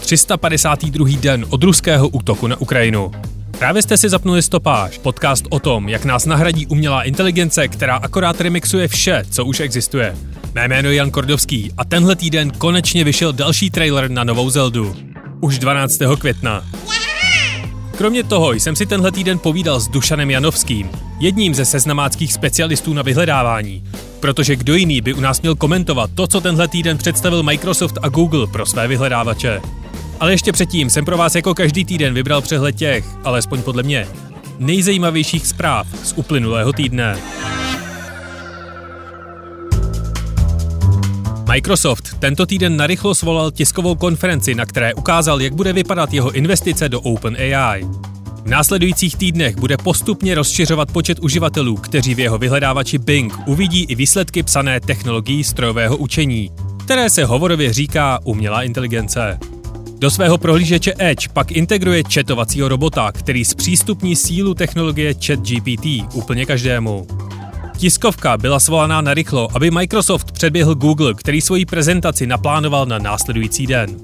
352. den od ruského útoku na Ukrajinu. Právě jste si zapnuli stopáž, podcast o tom, jak nás nahradí umělá inteligence, která akorát remixuje vše, co už existuje. Mé jméno je Jan Kordovský a tenhle týden konečně vyšel další trailer na novou Zeldu. Už 12. května. Kromě toho jsem si tenhle týden povídal s Dušanem Janovským, jedním ze seznamáckých specialistů na vyhledávání, protože kdo jiný by u nás měl komentovat to, co tenhle týden představil Microsoft a Google pro své vyhledávače. Ale ještě předtím jsem pro vás jako každý týden vybral přehled těch, alespoň podle mě, nejzajímavějších zpráv z uplynulého týdne. Microsoft tento týden narychlo svolal tiskovou konferenci, na které ukázal, jak bude vypadat jeho investice do OpenAI. V následujících týdnech bude postupně rozšiřovat počet uživatelů, kteří v jeho vyhledávači Bing uvidí i výsledky psané technologií strojového učení, které se hovorově říká umělá inteligence. Do svého prohlížeče Edge pak integruje četovacího robota, který zpřístupní sílu technologie ChatGPT úplně každému. Tiskovka byla svolaná na rychlo, aby Microsoft předběhl Google, který svoji prezentaci naplánoval na následující den.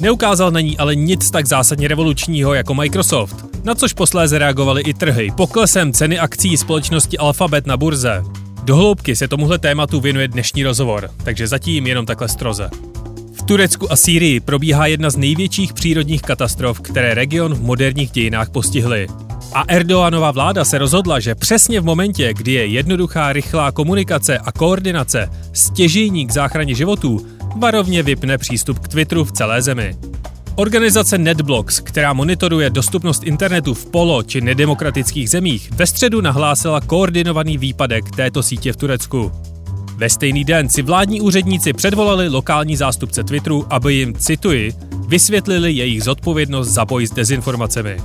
Neukázal na ní ale nic tak zásadně revolučního jako Microsoft, na což posléze reagovaly i trhy poklesem ceny akcí společnosti Alphabet na burze. Dohloubky se tomuhle tématu věnuje dnešní rozhovor, takže zatím jenom takhle stroze. Turecku a Sýrii probíhá jedna z největších přírodních katastrof, které region v moderních dějinách postihly. A Erdoganova vláda se rozhodla, že přesně v momentě, kdy je jednoduchá, rychlá komunikace a koordinace stěžejní k záchraně životů, varovně vypne přístup k Twitteru v celé zemi. Organizace NetBlocks, která monitoruje dostupnost internetu v polo či nedemokratických zemích, ve středu nahlásila koordinovaný výpadek této sítě v Turecku. Ve stejný den si vládní úředníci předvolali lokální zástupce Twitteru, aby jim, cituji, vysvětlili jejich zodpovědnost za boj s dezinformacemi.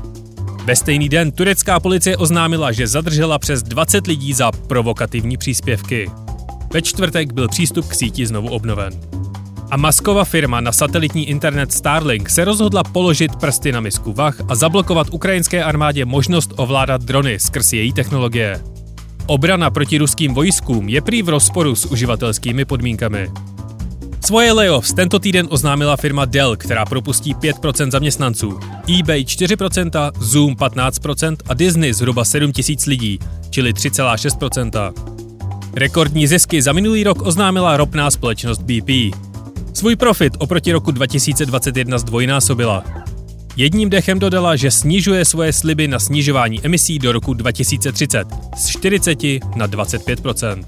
Ve stejný den turecká policie oznámila, že zadržela přes 20 lidí za provokativní příspěvky. Ve čtvrtek byl přístup k síti znovu obnoven. A Maskova firma na satelitní internet Starlink se rozhodla položit prsty na misku vach a zablokovat ukrajinské armádě možnost ovládat drony skrz její technologie. Obrana proti ruským vojskům je prý v rozporu s uživatelskými podmínkami. Svoje layoffs tento týden oznámila firma Dell, která propustí 5% zaměstnanců, eBay 4%, Zoom 15% a Disney zhruba 7 tisíc lidí, čili 3,6%. Rekordní zisky za minulý rok oznámila ropná společnost BP. Svůj profit oproti roku 2021 zdvojnásobila. Jedním dechem dodala, že snižuje svoje sliby na snižování emisí do roku 2030 z 40 na 25%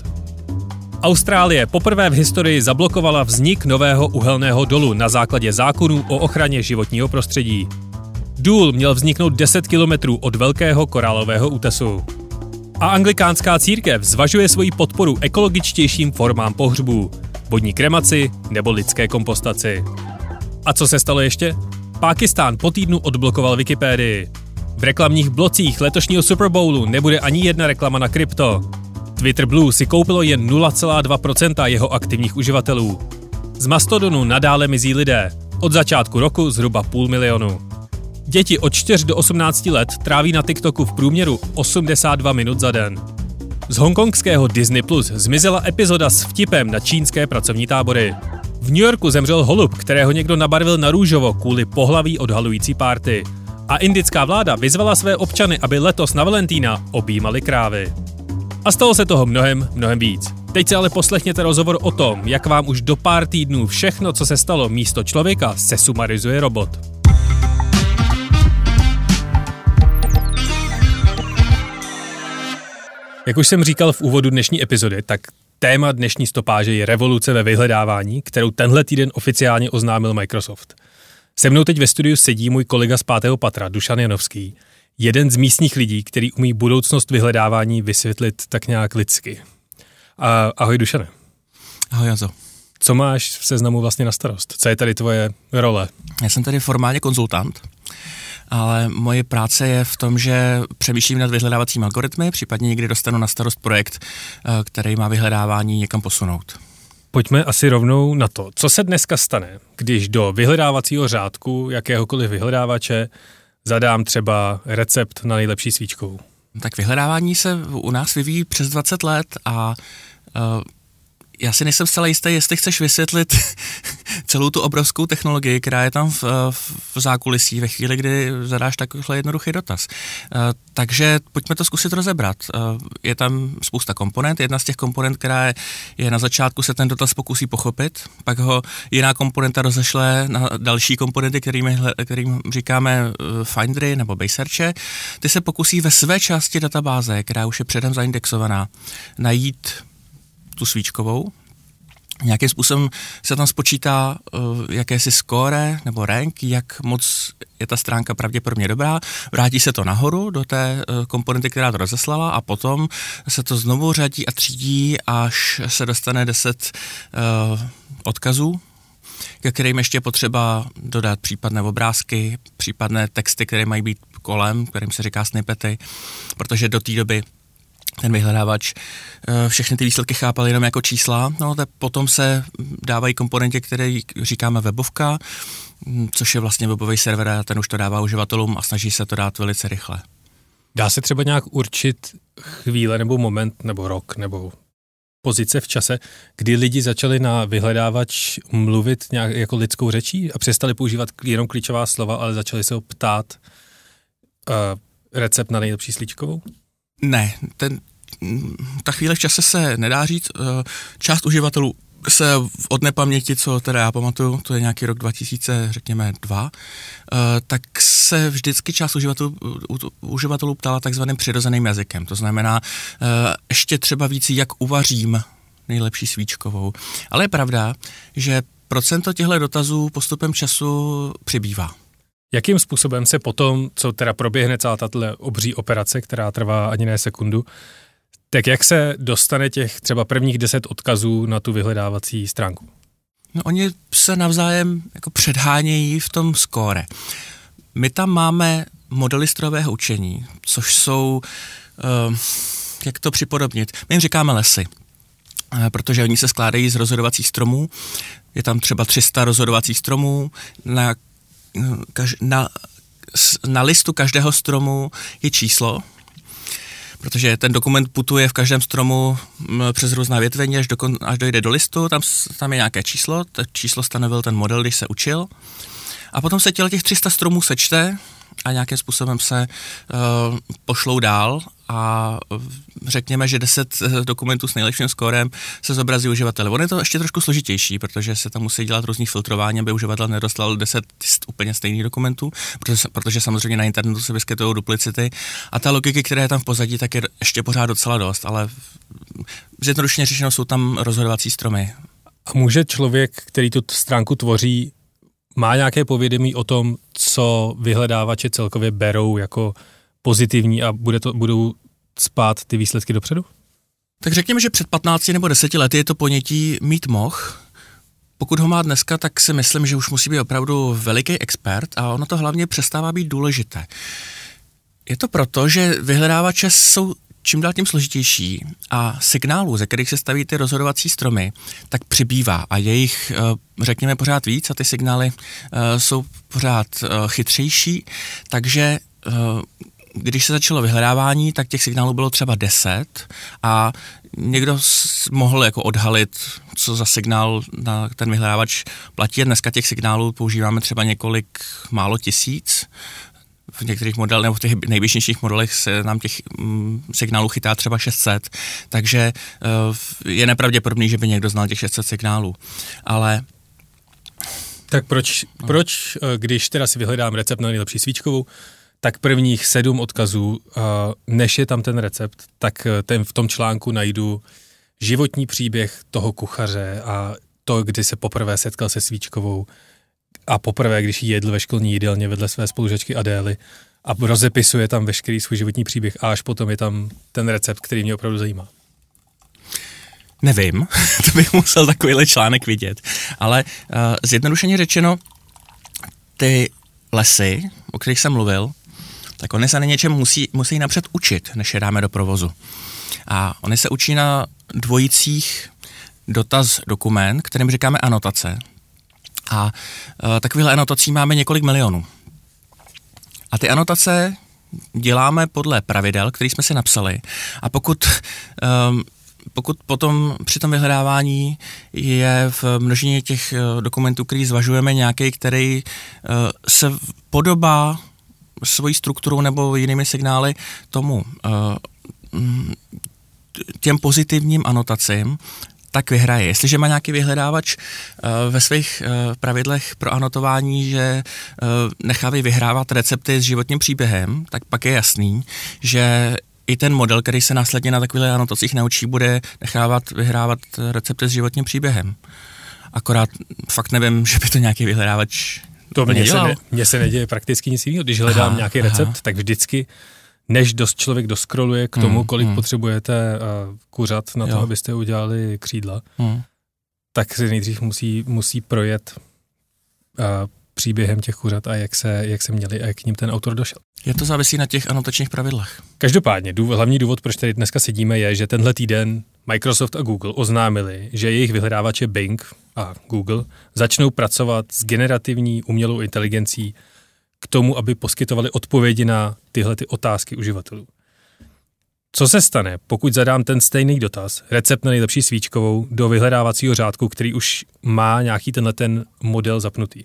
Austrálie poprvé v historii zablokovala vznik nového uhelného dolu na základě zákonů o ochraně životního prostředí. Důl měl vzniknout 10 kilometrů od velkého korálového útesu. A anglikánská církev zvažuje svoji podporu ekologičtějším formám pohřbů, vodní kremaci nebo lidské kompostaci. A co se stalo ještě? Pákistán po týdnu odblokoval Wikipédii. V reklamních blocích letošního Super Bowlu nebude ani jedna reklama na krypto. Twitter Blue si koupilo jen 0,2% jeho aktivních uživatelů. Z Mastodonu nadále mizí lidé. Od začátku roku zhruba půl milionu. Děti od 4 do 18 let tráví na TikToku v průměru 82 minut za den. Z hongkongského Disney Plus zmizela epizoda s vtipem na čínské pracovní tábory. V New Yorku zemřel holub, kterého někdo nabarvil na růžovo kvůli pohlaví odhalující párty. A indická vláda vyzvala své občany, aby letos na Valentína objímali krávy. A stalo se toho mnohem, mnohem víc. Teď si ale poslechněte rozhovor o tom, jak vám už do pár týdnů všechno, co se stalo místo člověka, se sumarizuje robot. Jak už jsem říkal v úvodu dnešní epizody, tak téma dnešní stopáže je revoluce ve vyhledávání, kterou tenhle týden oficiálně oznámil Microsoft. Se mnou teď ve studiu sedí můj kolega z pátého patra, Dušan Janovský, jeden z místních lidí, který umí budoucnost vyhledávání vysvětlit tak nějak lidsky. A, ahoj Dušane. Ahoj Jazo. Co máš v seznamu vlastně na starost? Co je tady tvoje role? Já jsem tady formálně konzultant ale moje práce je v tom, že přemýšlím nad vyhledávacími algoritmy, případně někdy dostanu na starost projekt, eh, který má vyhledávání někam posunout. Pojďme asi rovnou na to, co se dneska stane, když do vyhledávacího řádku jakéhokoliv vyhledávače zadám třeba recept na nejlepší svíčkou. Tak vyhledávání se u nás vyvíjí přes 20 let a uh, já si nejsem zcela jistý, jestli chceš vysvětlit celou tu obrovskou technologii, která je tam v, v zákulisí ve chvíli, kdy zadáš takovýhle jednoduchý dotaz. Uh, takže pojďme to zkusit rozebrat. Uh, je tam spousta komponent. Jedna z těch komponent, která je, je na začátku, se ten dotaz pokusí pochopit, pak ho jiná komponenta rozešle na další komponenty, kterými, kterým říkáme findery nebo base searche. Ty se pokusí ve své části databáze, která už je předem zaindexovaná, najít tu svíčkovou. Nějakým způsobem se tam spočítá uh, jakési score nebo rank, jak moc je ta stránka pravděpodobně dobrá, vrátí se to nahoru do té uh, komponenty, která to rozeslala a potom se to znovu řadí a třídí, až se dostane 10 uh, odkazů, ke kterým ještě potřeba dodat případné obrázky, případné texty, které mají být kolem, kterým se říká snippety, protože do té doby ten vyhledávač eh, všechny ty výsledky chápal jenom jako čísla, no tak potom se dávají komponenty, které říkáme webovka, hm, což je vlastně webový server a ten už to dává uživatelům a snaží se to dát velice rychle. Dá se třeba nějak určit chvíle nebo moment nebo rok nebo pozice v čase, kdy lidi začali na vyhledávač mluvit nějak jako lidskou řečí a přestali používat jenom klíčová slova, ale začali se ho ptát uh, recept na nejlepší slíčkovou? Ne, ten, ta chvíle v čase se nedá říct. Eh, část uživatelů se od nepaměti, co teda já pamatuju, to je nějaký rok 2000, řekněme dva, eh, tak se vždycky část uživatelů, uživatelů ptala takzvaným přirozeným jazykem. To znamená eh, ještě třeba víc, jak uvařím nejlepší svíčkovou. Ale je pravda, že procento těchto dotazů postupem času přibývá. Jakým způsobem se potom, co teda proběhne celá tato obří operace, která trvá ani ne sekundu, tak jak se dostane těch třeba prvních deset odkazů na tu vyhledávací stránku? No, oni se navzájem jako předhánějí v tom skóre. My tam máme modely strojového učení, což jsou, uh, jak to připodobnit, my jim říkáme lesy, uh, protože oni se skládají z rozhodovacích stromů. Je tam třeba 300 rozhodovacích stromů, na kaž, na, na listu každého stromu je číslo, protože ten dokument putuje v každém stromu přes různá větvení, až, do, až dojde do listu, tam, tam je nějaké číslo, to číslo stanovil ten model, když se učil. A potom se těch 300 stromů sečte a nějakým způsobem se uh, pošlou dál a řekněme, že 10 eh, dokumentů s nejlepším skórem se zobrazí uživatele. On je to ještě trošku složitější, protože se tam musí dělat různý filtrování, aby uživatel nedostal 10 úplně stejných dokumentů, protože, protože samozřejmě na internetu se vyskytují duplicity a ta logiky, která je tam v pozadí, tak je ještě pořád docela dost, ale zjednodušeně řečeno jsou tam rozhodovací stromy. A může člověk, který tu stránku tvoří, má nějaké povědomí o tom, co vyhledávače celkově berou jako pozitivní a bude to, budou spát ty výsledky dopředu? Tak řekněme, že před 15 nebo 10 lety je to ponětí mít moh. Pokud ho má dneska, tak si myslím, že už musí být opravdu veliký expert a ono to hlavně přestává být důležité. Je to proto, že vyhledávače jsou čím dál tím složitější a signálů, ze kterých se staví ty rozhodovací stromy, tak přibývá a je jich, eh, řekněme, pořád víc a ty signály eh, jsou pořád eh, chytřejší, takže když se začalo vyhledávání, tak těch signálů bylo třeba 10 a někdo mohl jako odhalit, co za signál na ten vyhledávač platí. Dneska těch signálů používáme třeba několik málo tisíc. V některých modelech nebo v těch nejběžnějších modelech se nám těch mm, signálů chytá třeba 600, takže uh, je nepravděpodobný, že by někdo znal těch 600 signálů. Ale tak proč, no. proč, eh, když teda si vyhledám recept na nejlepší svíčkovou, tak prvních sedm odkazů, než je tam ten recept, tak eh, ten v tom článku najdu životní příběh toho kuchaře a to, kdy se poprvé setkal se svíčkovou a poprvé, když jí jedl ve školní jídelně vedle své spolužačky Adély a rozepisuje tam veškerý svůj životní příběh a až potom je tam ten recept, který mě opravdu zajímá. Nevím, to bych musel takovýhle článek vidět, ale uh, zjednodušeně řečeno, ty lesy, o kterých jsem mluvil, tak oni se na něčem musí, musí napřed učit, než je dáme do provozu. A oni se učí na dvojicích dotaz dokument, kterým říkáme anotace. A e, takovýchhle anotací máme několik milionů. A ty anotace děláme podle pravidel, které jsme si napsali. A pokud um, pokud potom při tom vyhledávání je v množině těch uh, dokumentů, který zvažujeme, nějaký, který uh, se podobá svojí strukturou nebo jinými signály tomu uh, těm pozitivním anotacím, tak vyhraje. Jestliže má nějaký vyhledávač uh, ve svých uh, pravidlech pro anotování, že nechávají vyhrávat recepty s životním příběhem, tak pak je jasný, že i ten model, který se následně na takových anotacích naučí, bude nechávat vyhrávat recepty s životním příběhem. Akorát fakt nevím, že by to nějaký vyhledávač to mně se, ne, mně se neděje prakticky nic jiného. Když hledám aha, nějaký recept, aha. tak vždycky než dost člověk doskroluje k tomu, hmm, kolik hmm. potřebujete uh, kuřat na jo. to, abyste udělali křídla, hmm. tak si nejdřív musí, musí projet uh, příběhem těch kuřat a jak se, jak se měli a jak k ním ten autor došel. Je to závisí na těch anotačních pravidlech. Každopádně, důvod, hlavní důvod, proč tady dneska sedíme, je, že tenhle týden Microsoft a Google oznámili, že jejich vyhledávače Bing a Google začnou pracovat s generativní umělou inteligencí k tomu, aby poskytovali odpovědi na tyhle ty otázky uživatelů. Co se stane, pokud zadám ten stejný dotaz, recept na nejlepší svíčkovou, do vyhledávacího řádku, který už má nějaký tenhle ten model zapnutý?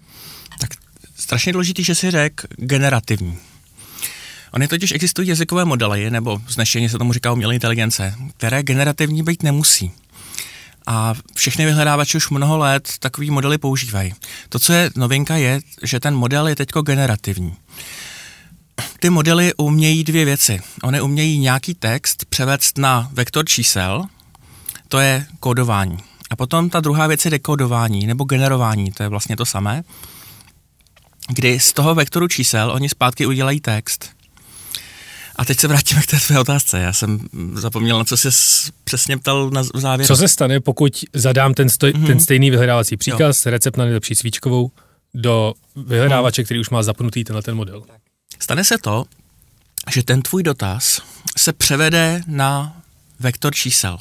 Tak strašně důležitý, že si řek generativní. Ony totiž existují jazykové modely, nebo znešeně se tomu říká umělé inteligence, které generativní být nemusí. A všechny vyhledávače už mnoho let takový modely používají. To, co je novinka, je, že ten model je teďko generativní. Ty modely umějí dvě věci. Ony umějí nějaký text převést na vektor čísel, to je kódování. A potom ta druhá věc je dekodování nebo generování, to je vlastně to samé, kdy z toho vektoru čísel oni zpátky udělají text. A teď se vrátíme k té tvé otázce. Já jsem zapomněl, na co jsi přesně ptal na závěr. Co se stane, pokud zadám ten, stoj, mm-hmm. ten stejný vyhledávací příkaz, jo. recept na nejlepší svíčkovou, do vyhledávače, mm. který už má zapnutý tenhle ten model? Stane se to, že ten tvůj dotaz se převede na vektor čísel.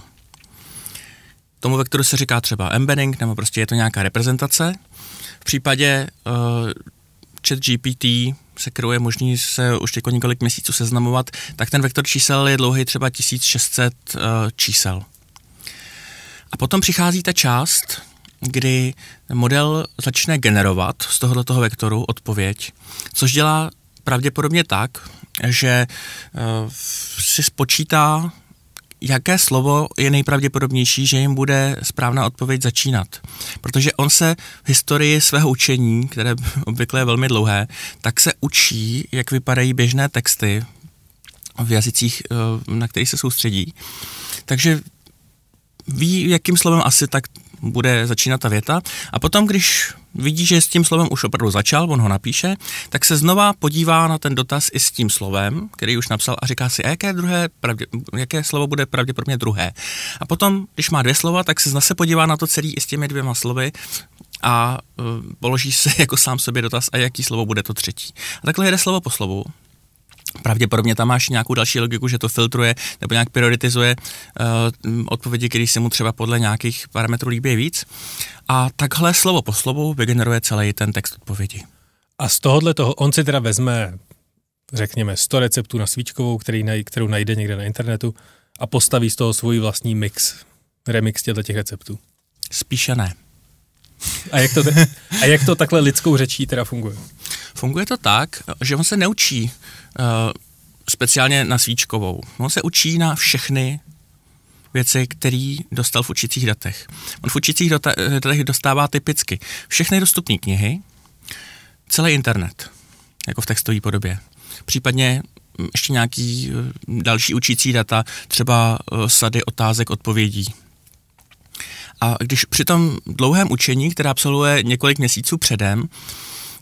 Tomu vektoru se říká třeba embedding, nebo prostě je to nějaká reprezentace. V případě uh, chat GPT se kterou je možný se už teď několik měsíců seznamovat, tak ten vektor čísel je dlouhý třeba 1600 uh, eh, čísel. A potom přichází ta část, kdy model začne generovat z tohoto toho vektoru odpověď, což dělá pravděpodobně tak, že uh, si spočítá jaké slovo je nejpravděpodobnější, že jim bude správná odpověď začínat. Protože on se v historii svého učení, které obvykle je velmi dlouhé, tak se učí, jak vypadají běžné texty v jazycích, eh, na kterých se soustředí. Takže ví, jakým slovem asi tak bude začínat ta věta a potom, když vidí, že s tím slovem už opravdu začal, on ho napíše, tak se znova podívá na ten dotaz i s tím slovem, který už napsal a říká si, jaké, druhé, pravdě, jaké slovo bude pravděpodobně druhé. A potom, když má dvě slova, tak se zase podívá na to celý i s těmi dvěma slovy a uh, položí se jako sám sobě dotaz, a jaký slovo bude to třetí. A takhle jede slovo po slovu Pravděpodobně tam máš nějakou další logiku, že to filtruje nebo nějak prioritizuje uh, odpovědi, které se mu třeba podle nějakých parametrů líbí víc. A takhle slovo po slovu vygeneruje celý ten text odpovědi. A z tohohle toho on si teda vezme, řekněme, 100 receptů na svíčkovou, který, kterou najde někde na internetu a postaví z toho svůj vlastní mix, remix těchto těch receptů. Spíše ne. A jak, to, a jak to takhle lidskou řečí teda funguje? Funguje to tak, že on se neučí uh, speciálně na svíčkovou. On se učí na všechny věci, které dostal v učicích datech. On v učicích datech dostává typicky všechny dostupné knihy, celý internet, jako v textové podobě. Případně hm, ještě nějaký eh, další učící data, třeba eh, sady otázek, odpovědí. A když při tom dlouhém učení, které absolvuje několik měsíců předem,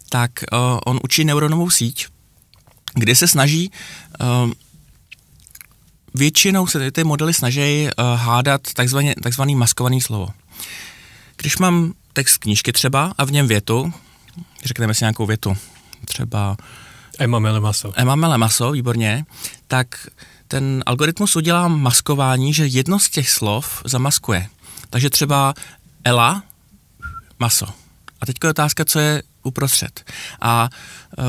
tak uh, on učí neuronovou síť, kde se snaží uh, většinou se ty modely snaží uh, hádat takzvaně, takzvaný maskovaný slovo. Když mám text knížky třeba a v něm větu, řekneme si nějakou větu, třeba Emamele maso. Emamele maso, výborně, tak ten algoritmus udělá maskování, že jedno z těch slov zamaskuje. Takže třeba Ela, maso. A teď je otázka, co je uprostřed. A uh,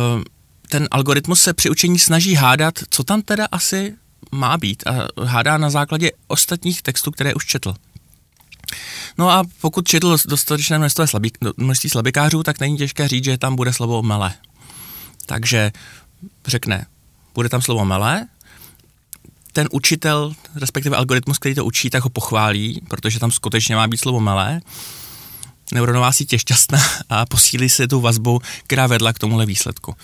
ten algoritmus se při učení snaží hádat, co tam teda asi má být a hádá na základě ostatních textů, které už četl. No a pokud četl dostatečné množství, slabí, množství slabikářů, tak není těžké říct, že tam bude slovo mele. Takže řekne, bude tam slovo mele, ten učitel, respektive algoritmus, který to učí, tak ho pochválí, protože tam skutečně má být slovo mele. Neuronová síť je šťastná a posílí si tu vazbu, která vedla k tomuhle výsledku.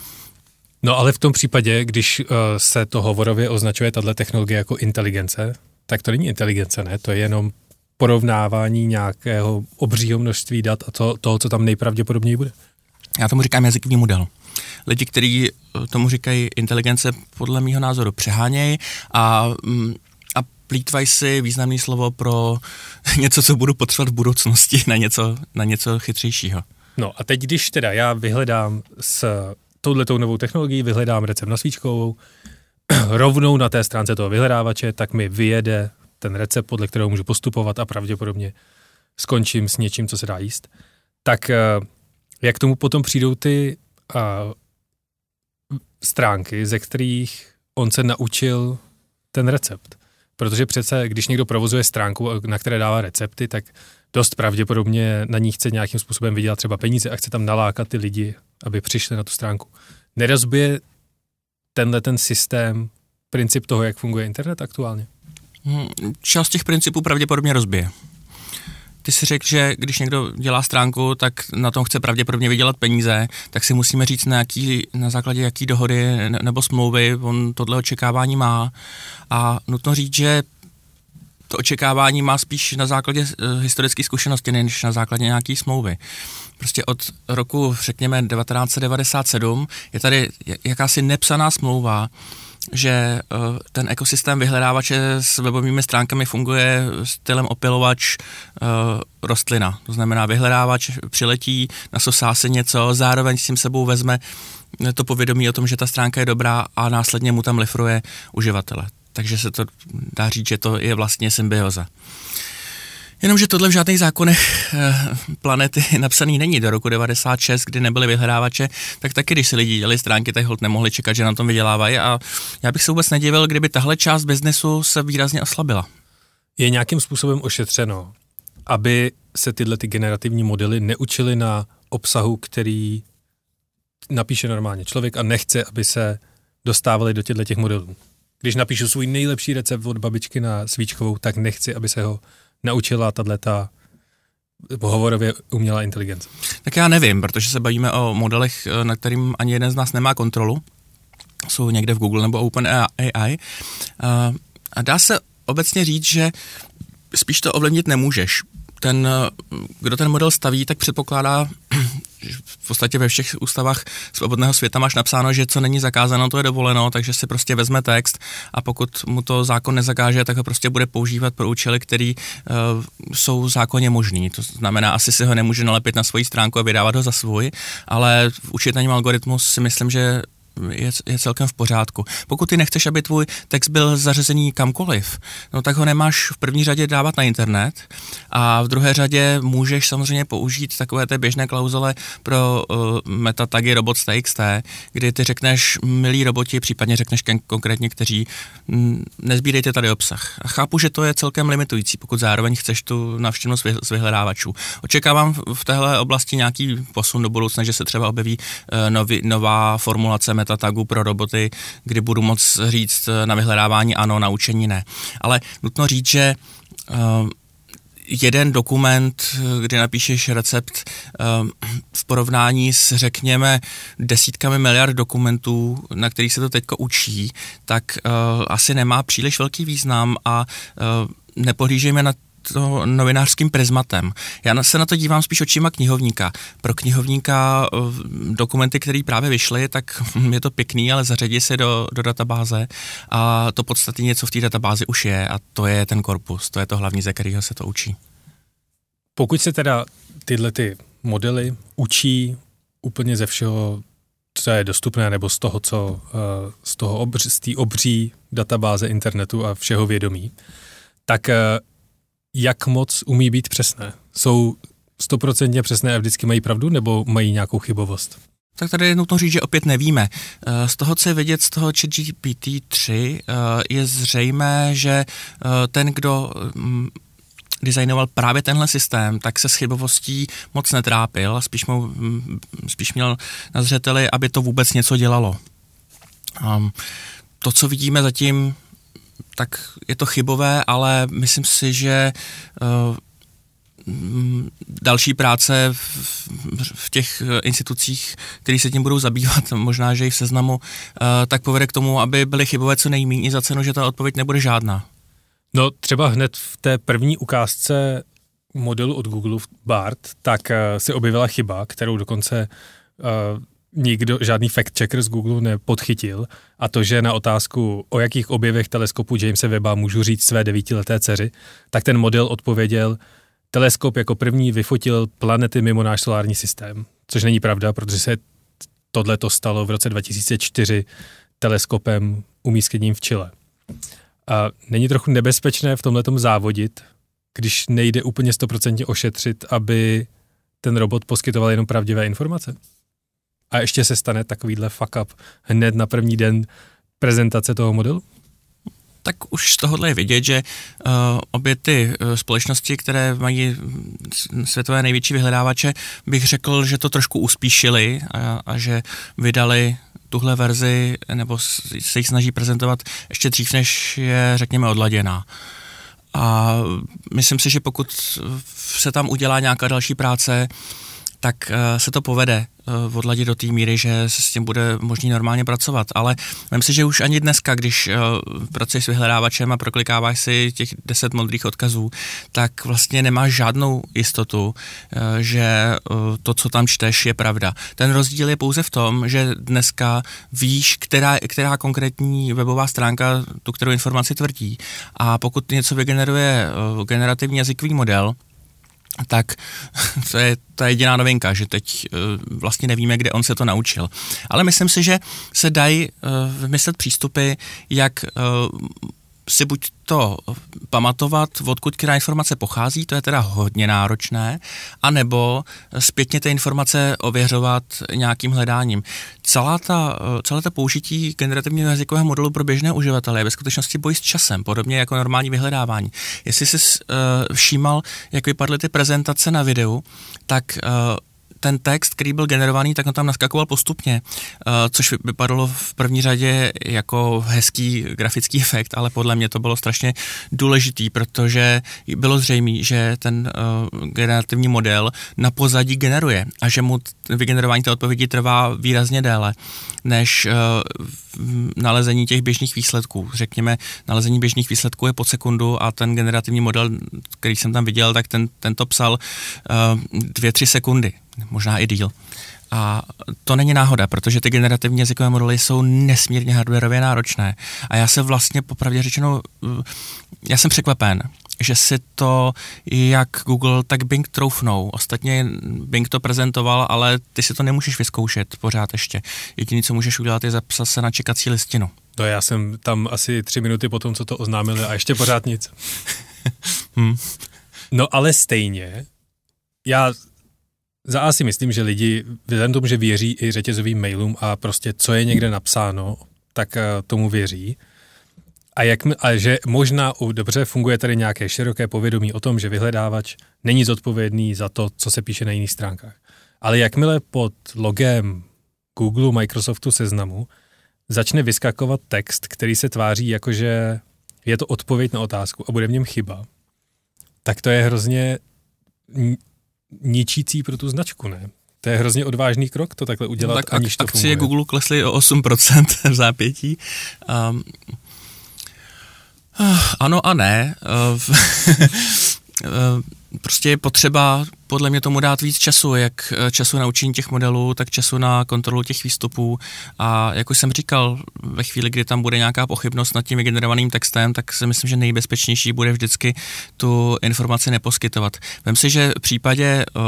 No ale v tom případě, když uh, se to hovorově označuje tato technologie jako inteligence, tak to není inteligence, ne? To je jenom porovnávání nějakého obřího množství dat a to, toho, co tam nejpravděpodobněji bude. Já tomu říkám jazykový model. Lidi, kteří eh, tomu říkají inteligence, podle mého názoru přehánějí a, mm, a plítvají si významné slovo pro něco, co budu potřebovat v budoucnosti, na něco, na něco chytřejšího. No a teď, když teda já vyhledám s touhletou novou technologií, vyhledám recept na svíčkovou, rovnou na té stránce toho vyhledávače, tak mi vyjede ten recept, podle kterého můžu postupovat a pravděpodobně skončím s něčím, co se dá jíst. Tak eh, jak tomu potom přijdou ty uh, stránky, ze kterých on se naučil ten recept? Protože přece, když někdo provozuje stránku, na které dává recepty, tak dost pravděpodobně na ní chce nějakým způsobem vydělat třeba peníze a chce tam nalákat ty lidi, aby přišli na tu stránku. Nerozbije tenhle ten systém princip toho, jak funguje internet aktuálně? Hmm, část těch principů pravděpodobně rozbije. Ty si řekl, že když někdo dělá stránku, tak na tom chce pravděpodobně vydělat peníze, tak si musíme říct, na, jaký, na základě jaký dohody nebo smlouvy on tohle očekávání má. A nutno říct, že to očekávání má spíš na základě uh, historické zkušenosti, než na základě nějaké smlouvy. Prostě od roku, řekněme, 1997 je tady jakási nepsaná smlouva, že uh, ten ekosystém vyhledávače s webovými stránkami funguje stylem opilovač uh, rostlina. To znamená, vyhledávač přiletí, nasosá se něco, zároveň s tím sebou vezme to povědomí o tom, že ta stránka je dobrá a následně mu tam lifruje uživatele. Takže se to dá říct, že to je vlastně symbioza. Jenomže tohle v žádných zákonech eh, planety napsaný není. Do roku 96, kdy nebyly vyhledávače, tak taky, když si lidi dělali stránky, tak hold nemohli čekat, že na tom vydělávají a já bych se vůbec nedivil, kdyby tahle část biznesu se výrazně oslabila. Je nějakým způsobem ošetřeno, aby se tyhle ty generativní modely neučily na obsahu, který napíše normálně člověk a nechce, aby se dostávali do těchto těch modelů. Když napíšu svůj nejlepší recept od babičky na svíčkovou, tak nechci, aby se ho naučila tato hovorově umělá inteligence? Tak já nevím, protože se bavíme o modelech, eh, na kterým ani jeden z nás nemá kontrolu. Jsou někde v Google nebo OpenAI. Eh, a dá se obecně říct, že spíš to ovlivnit nemůžeš. Ten, eh, kdo ten model staví, tak předpokládá, v podstatě ve všech ústavách svobodného světa máš napsáno, že co není zakázáno, to je dovoleno, takže si prostě vezme text a pokud mu to zákon nezakáže, tak ho prostě bude používat pro účely, které uh, jsou zákonně možný. To znamená, asi si ho nemůže nalepit na svoji stránku a vydávat ho za svůj, ale v učitelním algoritmus si myslím, že je, je celkem v pořádku. Pokud ty nechceš, aby tvůj text byl zařazený kamkoliv, no tak ho nemáš v první řadě dávat na internet a v druhé řadě můžeš samozřejmě použít takové té běžné klauzule pro uh, metatagy robots.txt, kdy ty řekneš milí roboti, případně řekneš konkrétně, kteří m, nezbírejte tady obsah. A chápu, že to je celkem limitující, pokud zároveň chceš tu navštěvnost z vyhledávačů. Očekávám v téhle oblasti nějaký posun do budoucna, že se třeba objeví uh, nový, nová formulace metatagu pro roboty, kdy budu moc říct eh, na vyhledávání ano, na učení ne. Ale nutno říct, že uh, jeden dokument, kdy napíšeš recept v porovnání s, řekněme, desítkami miliard dokumentů, na kterých se to teďko učí, tak asi nemá příliš velký význam a nepohlížejme na to novinářským prismatem. Já se na to dívám spíš očima knihovníka. Pro knihovníka eh, dokumenty, které právě vyšly, tak je to pěkný, ale zařadí se do, do databáze a to podstatně něco v té databázi už je a to je ten korpus, to je to hlavní, ze kterého se to učí. Pokud se teda tyhle ty modely učí úplně ze všeho co je dostupné, nebo z toho, co uh, z toho obř, z té obří databáze internetu a všeho vědomí, tak uh, jak moc umí být přesné? Jsou stoprocentně přesné a vždycky mají pravdu, nebo mají nějakou chybovost? Tak tady je nutno říct, že opět nevíme. Eh, z toho, co je vidět z toho GPT-3, je zřejmé, že ten, kdo mm, designoval právě tenhle systém, tak se s chybovostí moc netrápil, spíš, mu, mm, spíš měl na zřeteli, aby to vůbec něco dělalo. Um, to, co vidíme zatím, tak je to chybové, ale myslím si, že uh, další práce v, těch institucích, které se tím budou zabývat, možná, že i v seznamu, uh, tak povede k tomu, aby byly chybové co nejméně za cenu, že ta odpověď nebude žádná. No třeba hned v té první ukázce modelu od Google BART, tak uh, se objevila chyba, kterou dokonce nikdo, žádný fact-checker z Google nepodchytil a to, že na otázku, o jakých objevech teleskopu Jamesa Webba můžu říct své devítileté dceři, tak ten model odpověděl, teleskop jako první vyfotil planety mimo náš solární systém, což není pravda, protože se tohle to stalo v roce 2004 teleskopem umístěním v Chile. A není trochu nebezpečné v tomhle závodit, když nejde úplně stoprocentně ošetřit, aby ten robot poskytoval jenom pravdivé informace? A ještě se stane takovýhle fuck up hned na první den prezentace toho modelu? tak už z tohohle je vidět, že uh, obě ty uh, společnosti, které mají světové největší vyhledávače, bych řekl, že to trošku uspíšili a, a že vydali tuhle verzi nebo se jich snaží prezentovat ještě dřív, než je, řekněme, odladěná. A myslím si, že pokud se tam udělá nějaká další práce, tak eh, se to povede eh, odladit do té míry, že se s tím bude možný normálně pracovat. Ale myslím si, že už ani dneska, když eh, pracuješ s vyhledávačem a proklikáváš si těch deset modrých odkazů, tak vlastně nemáš žádnou jistotu, že to, co tam čteš, je pravda. Ten rozdíl je pouze v tom, že dneska víš, která, která konkrétní webová stránka tu kterou informaci tvrdí. A pokud něco vygeneruje generativní jazykový model, tak to je ta jediná novinka, že teď uh, vlastně nevíme, kde on se to naučil. Ale myslím si, že se dají uh, vymyslet přístupy, jak uh, si buď to pamatovat, odkud která informace pochází, to je teda hodně náročné, anebo zpětně ty informace ověřovat nějakým hledáním. Celá ta, celé to použití generativního jazykového modelu pro běžné uživatele je ve skutečnosti boj s časem, podobně jako normální vyhledávání. Jestli jsi uh, všímal, jak vypadly ty prezentace na videu, tak uh, ten text, který byl generovaný, tak on tam naskakoval postupně, uh, což vypadalo v první řadě jako hezký grafický efekt, ale podle mě to bylo strašně důležitý, protože bylo zřejmé, že ten uh, generativní model na pozadí generuje a že mu vygenerování té odpovědi trvá výrazně déle než uh, nalezení těch běžných výsledků. Řekněme, nalezení běžných výsledků je pod sekundu a ten generativní model, který jsem tam viděl, tak ten, ten to psal dvě, tři sekundy možná i díl. A to není náhoda, protože ty generativní jazykové modely jsou nesmírně hardwareově náročné. A já se vlastně popravdě řečeno, eh, já jsem překvapen, že si to jak Google, tak Bing troufnou. Ostatně Bing to prezentoval, ale ty si to nemůžeš vyzkoušet pořád ještě. Jediné, co můžeš udělat, je zapsat se na čekací listinu. To já jsem tam asi tři minuty po tom, co to oznámili a ještě pořád nic. hmm. No ale stejně, já za A si myslím, že lidi, vzhledem tomu, že věří i řetězovým mailům a prostě co je někde napsáno, tak eh, tomu věří. A, jak, a že možná u, dobře funguje tady nějaké široké povědomí o tom, že vyhledávač není zodpovědný za to, co se píše na jiných stránkách. Ale jakmile pod logem Google, Microsoftu, seznamu začne vyskakovat text, který se tváří jako, že je to odpověď na otázku a bude v něm chyba, tak to je hrozně ničící pro tu značku, ne? To je hrozně odvážný krok to takhle udělat, no tak aniž to akcie funguje. Google klesly o 8% v zápětí. Um, ano a ne. Uh, uh, prostě je potřeba podle mě tomu dát víc času, jak eh, času na učení těch modelů, tak času na kontrolu těch výstupů. A jak už jsem říkal, ve chvíli, kdy tam bude nějaká pochybnost nad tím generovaným textem, tak si myslím, že nejbezpečnější bude vždycky tu informaci neposkytovat. Vem si, že v případě uh,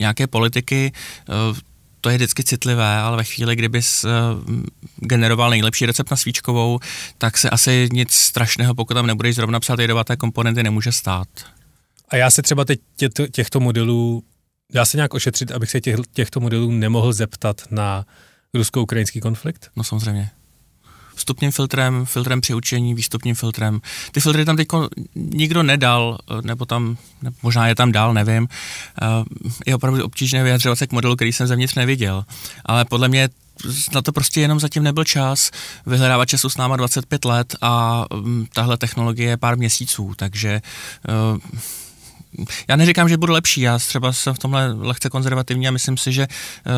nějaké politiky uh, to je vždycky citlivé, ale ve chvíli, kdyby generoval nejlepší recept na svíčkovou, tak se asi nic strašného, pokud tam nebudeš zrovna psát jedovaté komponenty, nemůže stát. A já se třeba teď těchto modelů, dá se nějak ošetřit, abych se těch, těchto modelů nemohl zeptat na rusko-ukrajinský konflikt? No samozřejmě vstupním filtrem, filtrem při učení, výstupním filtrem. Ty filtry tam teď nikdo nedal, nebo tam, nebo možná je tam dál, nevím. Eh, je opravdu obtížné vyjadřovat se k modelu, který jsem zevnitř neviděl. Ale podle mě na to prostě jenom zatím nebyl čas. Vyhledávače jsou s náma 25 let a mm, tahle technologie je pár měsíců, takže uh, já neříkám, že budu lepší, já třeba jsem v tomhle lehce konzervativní a myslím si, že eh,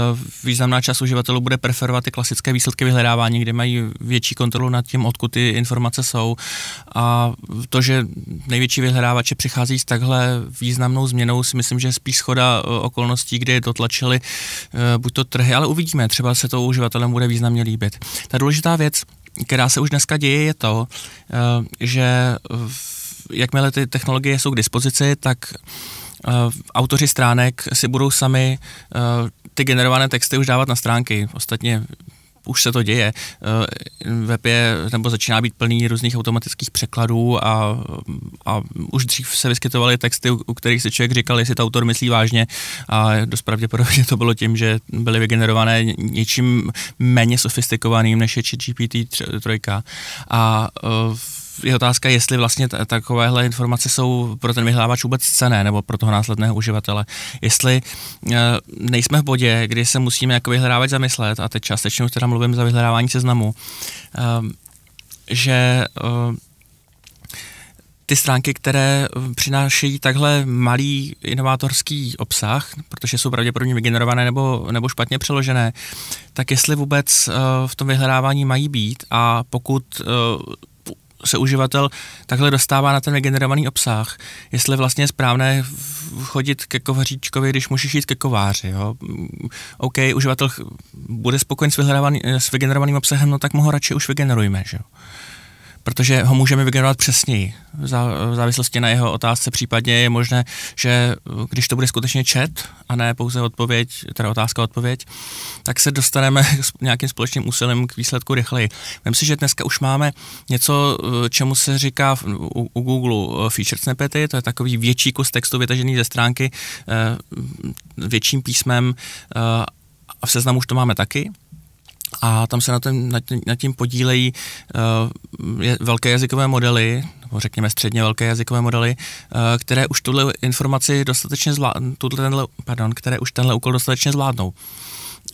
významná část uživatelů bude preferovat ty klasické výsledky vyhledávání, kde mají větší kontrolu nad tím, odkud ty informace jsou. A to, že největší vyhledávače přichází s takhle významnou změnou, si myslím, že je spíš schoda eh, okolností, kde dotlačili eh, buď to trhy, ale uvidíme, třeba se to uživatelem bude významně líbit. Ta důležitá věc, která se už dneska děje, je to, že v jakmile ty technologie jsou k dispozici, tak uh, autoři stránek si budou sami uh, ty generované texty už dávat na stránky. Ostatně už se to děje. Uh, web je, nebo začíná být plný různých automatických překladů a, a už dřív se vyskytovaly texty, u, u kterých si člověk říkal, jestli to autor myslí vážně a dost pravděpodobně to bylo tím, že byly vygenerované něčím méně sofistikovaným než je GPT-3 a uh, je otázka, jestli vlastně t- takovéhle informace jsou pro ten vyhledávač vůbec cené, nebo pro toho následného uživatele. Jestli e, nejsme v bodě, kdy se musíme jako vyhledávač zamyslet, a teď částečně už teda mluvím za vyhledávání seznamu, e, že e, ty stránky, které přinášejí takhle malý inovátorský obsah, protože jsou pravděpodobně vygenerované nebo, nebo špatně přeložené, tak jestli vůbec uh, v tom vyhledávání mají být a pokud uh, se uživatel takhle dostává na ten vygenerovaný obsah, jestli vlastně je správné chodit ke kovaříčkovi, když můžeš jít ke kováři. Jo? OK, uživatel bude spokojen s, s vygenerovaným obsahem, no tak mu ho radši už vygenerujme. Že? Protože ho můžeme vygenerovat přesněji. V závislosti na jeho otázce případně je možné, že když to bude skutečně chat a ne pouze odpověď, teda otázka odpověď, tak se dostaneme s nějakým společným úsilím k výsledku rychleji. Myslím si, že dneska už máme něco, čemu se říká u, u Google eh, featured snippety, to je takový větší kus textu vytažený ze stránky eh, větším písmem eh, a v seznamu už to máme taky a tam se na, na, tím, na tím podílejí uh, velké jazykové modely, nebo řekněme středně velké jazykové modely, uh, které už tuhle informaci dostatečně zvládnou, tenhle, pardon, které už tenhle úkol dostatečně zvládnou.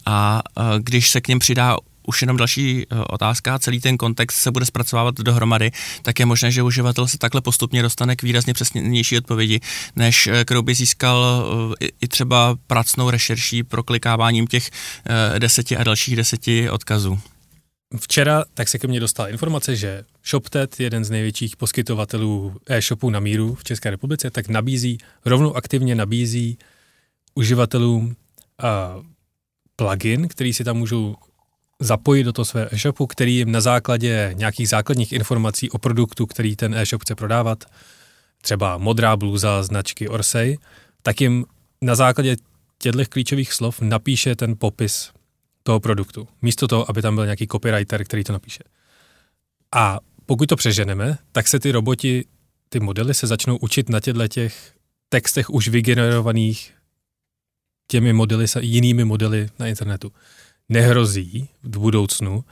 A uh, když se k něm přidá už jenom další eh, otázka, celý ten kontext se bude zpracovávat dohromady, tak je možné, že uživatel se takhle postupně dostane k výrazně přesnější odpovědi, než eh, kterou by získal eh, i třeba pracnou rešerší proklikáváním těch deseti a dalších deseti odkazů. Včera tak se ke mně dostala informace, že ShopTet, jeden z největších poskytovatelů e-shopů na míru v České republice, tak nabízí, rovnou aktivně nabízí uživatelům plugin, který si tam můžou zapojit do toho své e-shopu, který jim na základě nějakých základních informací o produktu, který ten e-shop chce prodávat, třeba modrá bluza značky Orsay, tak jim na základě těchto klíčových slov napíše ten popis toho produktu. Místo toho, aby tam byl nějaký copywriter, který to napíše. A pokud to přeženeme, tak se ty roboti, ty modely se začnou učit na těchto těch textech už vygenerovaných těmi modely, jinými modely na internetu nehrozí v budoucnu,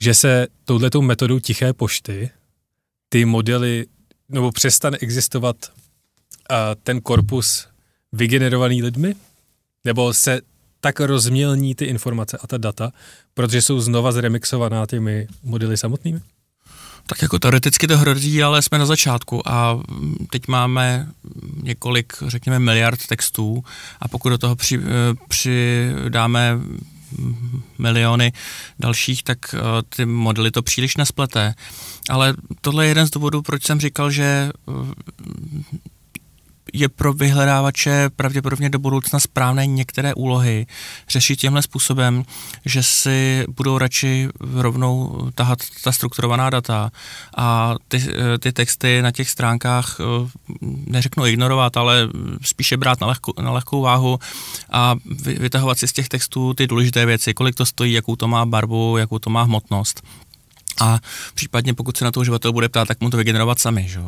že se touhletou metodou tiché pošty ty modely, nebo přestane existovat uh, ten korpus vygenerovaný lidmi, nebo se tak rozmělní ty informace a ta data, protože jsou znova zremixovaná těmi modely samotnými? Tak jako teoreticky to hrozí, ale jsme na začátku a teď máme několik, řekněme, miliard textů a pokud do toho při, eh, přidáme miliony dalších, tak uh, ty modely to příliš nespleté. Ale tohle je jeden z důvodů, proč jsem říkal, že uh, je pro vyhledávače pravděpodobně do budoucna správné některé úlohy řešit tímhle způsobem, že si budou radši rovnou tahat ta strukturovaná data a ty, ty texty na těch stránkách eh, neřeknu ignorovat, ale spíše brát na, lehko, na lehkou váhu a vytahovat si z těch textů ty důležité věci, kolik to stojí, jakou to má barvu, jakou to má hmotnost. A případně pokud se na to uživatel bude ptát, tak mu to vygenerovat sami. Že?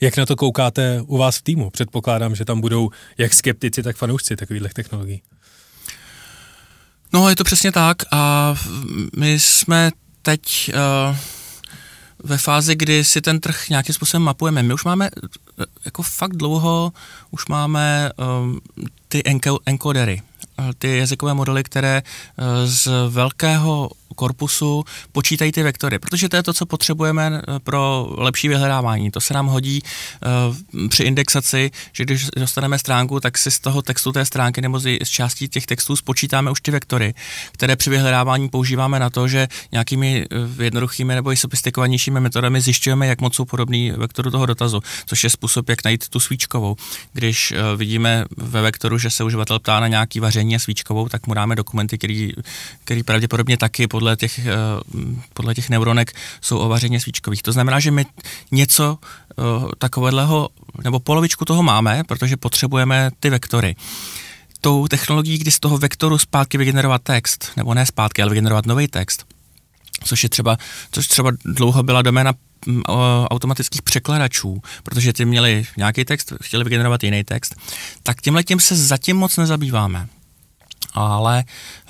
Jak na to koukáte u vás v týmu? Předpokládám, že tam budou jak skeptici, tak fanoušci takových technologií. No, je to přesně tak a my jsme teď uh, ve fázi, kdy si ten trh nějakým způsobem mapujeme. My už máme eh, jako fakt dlouho, už máme um, ty encodery, ty jazykové modely, které z velkého korpusu počítají ty vektory, protože to je to, co potřebujeme eh, pro lepší vyhledávání. To se nám hodí uh, při indexaci, že když dostaneme stránku, tak si z toho textu té stránky nebo z, částí těch textů spočítáme už ty vektory, které při vyhledávání používáme na to, že nějakými uh, jednoduchými nebo i sofistikovanějšími metodami zjišťujeme, jak moc jsou podobný vektoru toho dotazu, což je způsob, jak najít tu svíčkovou. Když uh, vidíme ve vektoru, že se uživatel ptá na nějaký vaření a svíčkovou, tak mu dáme dokumenty, který, který pravděpodobně taky podle podle těch, eh, podle těch neuronek jsou ovařeně svíčkových. To znamená, že my něco eh, takového, nebo polovičku toho máme, protože potřebujeme ty vektory tou technologií, kdy z toho vektoru zpátky vygenerovat text, nebo ne zpátky, ale vygenerovat nový text, což je třeba, což třeba dlouho byla doména mm, automatických překladačů, protože ty měli nějaký text, chtěli vygenerovat jiný text, tak tímhle tím se zatím moc nezabýváme. Ale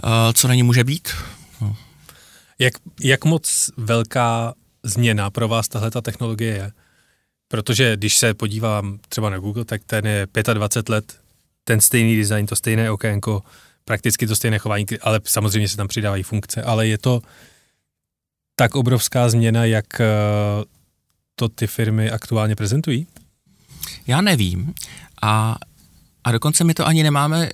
uh, co na ní může být? Jak, jak moc velká změna pro vás tahle ta technologie je? Protože když se podívám třeba na Google, tak ten je 25 let, ten stejný design, to stejné okénko, prakticky to stejné chování, ale samozřejmě se tam přidávají funkce, ale je to tak obrovská změna, jak eh, to ty firmy aktuálně prezentují? Já nevím a, a dokonce my to ani nemáme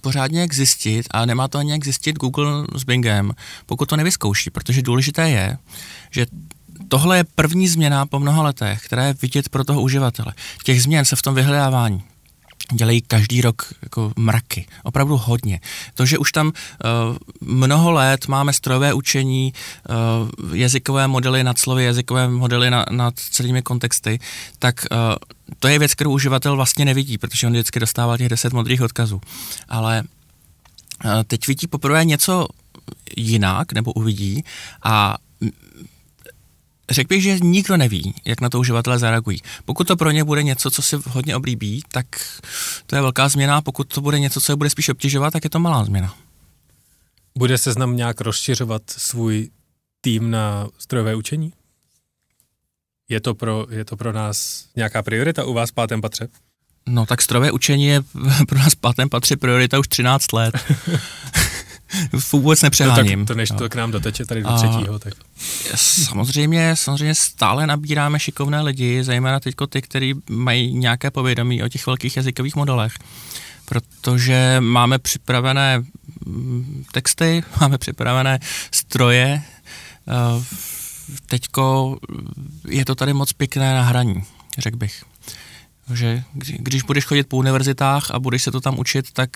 pořádně jak zjistit a nemá to ani jak zjistit Google s Bingem, pokud to nevyzkouší, protože důležité je, že tohle je první změna po mnoha letech, která je vidět pro toho uživatele. Těch změn se v tom vyhledávání dělají každý rok jako mraky, opravdu hodně. To, že už tam uh, mnoho let máme strojové učení, uh, jazykové modely nad slovy, jazykové modely na, nad celými kontexty, tak uh, to je věc, kterou uživatel vlastně nevidí, protože on vždycky dostává těch deset modrých odkazů. Ale uh, teď vidí poprvé něco jinak, nebo uvidí a Řekl bych, že nikdo neví, jak na to uživatelé zareagují. Pokud to pro ně bude něco, co si hodně oblíbí, tak to je velká změna. Pokud to bude něco, co je bude spíš obtěžovat, tak je to malá změna. Bude se znám nějak rozšiřovat svůj tým na strojové učení? Je to pro, je to pro nás nějaká priorita u vás v pátém patře? No tak strojové učení je pro nás v pátém patře priorita už 13 let. vůbec nepřeháním. No tak to než to k nám doteče tady do třetího. Tak. Samozřejmě, samozřejmě stále nabíráme šikovné lidi, zejména teď ty, kteří mají nějaké povědomí o těch velkých jazykových modelech protože máme připravené mm, texty, máme připravené stroje, eh, teďko je to tady moc pěkné na hraní, řekl bych že když budeš chodit po univerzitách a budeš se to tam učit, tak,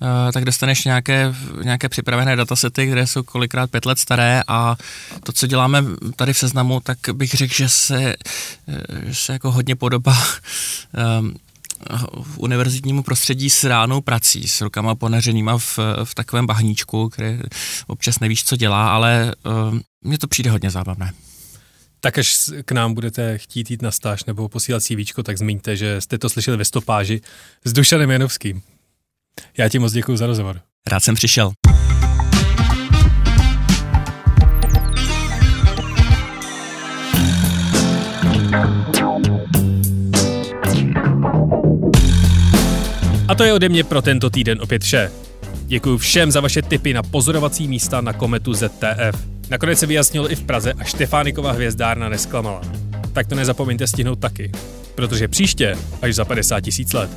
uh, tak dostaneš nějaké, nějaké připravené datasety, které jsou kolikrát pět let staré a to, co děláme tady v seznamu, tak bych řekl, že se, že se jako hodně podobá um, v univerzitnímu prostředí s ránou prací, s rukama ponařenýma v, v takovém bahníčku, který občas nevíš, co dělá, ale uh, mně to přijde hodně zábavné. Tak až k nám budete chtít jít na stáž nebo posílat CVčko, tak zmiňte, že jste to slyšeli ve stopáži s Dušanem Janovským. Já ti moc děkuji za rozhovor. Rád jsem přišel. A to je ode mě pro tento týden opět vše. Děkuji všem za vaše tipy na pozorovací místa na kometu ZTF. Nakonec se vyjasnilo i v Praze a Štefánikova hvězdárna nesklamala. Tak to nezapomeňte stihnout taky, protože příště až za 50 tisíc let.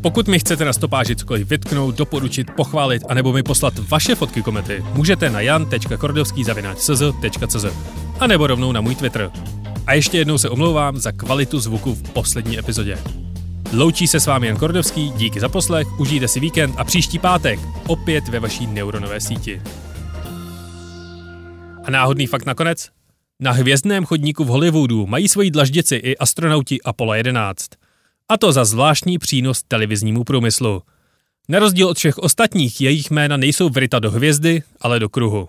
Pokud mi chcete na stopáži cokoliv vytknout, doporučit, pochválit anebo mi poslat vaše fotky komety, můžete na jan.kordovský.cz a nebo rovnou na můj Twitter. A ještě jednou se omlouvám za kvalitu zvuku v poslední epizodě. Loučí se s vámi Jan Kordovský, díky za poslech, užijte si víkend a příští pátek opět ve vaší neuronové síti. A náhodný fakt nakonec? Na hvězdném chodníku v Hollywoodu mají svoji dlaždici i astronauti Apollo 11. A to za zvláštní přínos televiznímu průmyslu. Na rozdíl od všech ostatních jejich jména nejsou vryta do hvězdy, ale do kruhu.